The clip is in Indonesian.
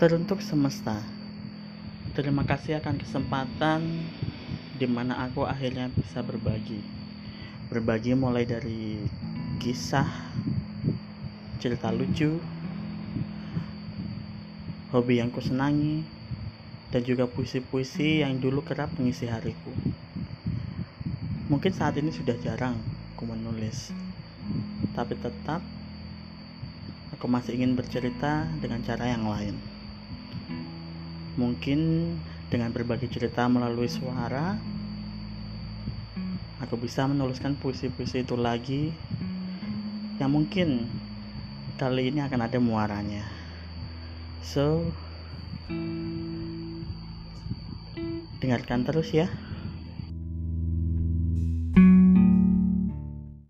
Teruntuk semesta, terima kasih akan kesempatan di mana aku akhirnya bisa berbagi. Berbagi mulai dari kisah, cerita lucu, hobi yang kusenangi, dan juga puisi-puisi yang dulu kerap mengisi hariku. Mungkin saat ini sudah jarang aku menulis, tapi tetap aku masih ingin bercerita dengan cara yang lain. Mungkin dengan berbagi cerita melalui suara, aku bisa menuliskan puisi-puisi itu lagi yang mungkin kali ini akan ada muaranya. So, dengarkan terus ya.